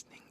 listening.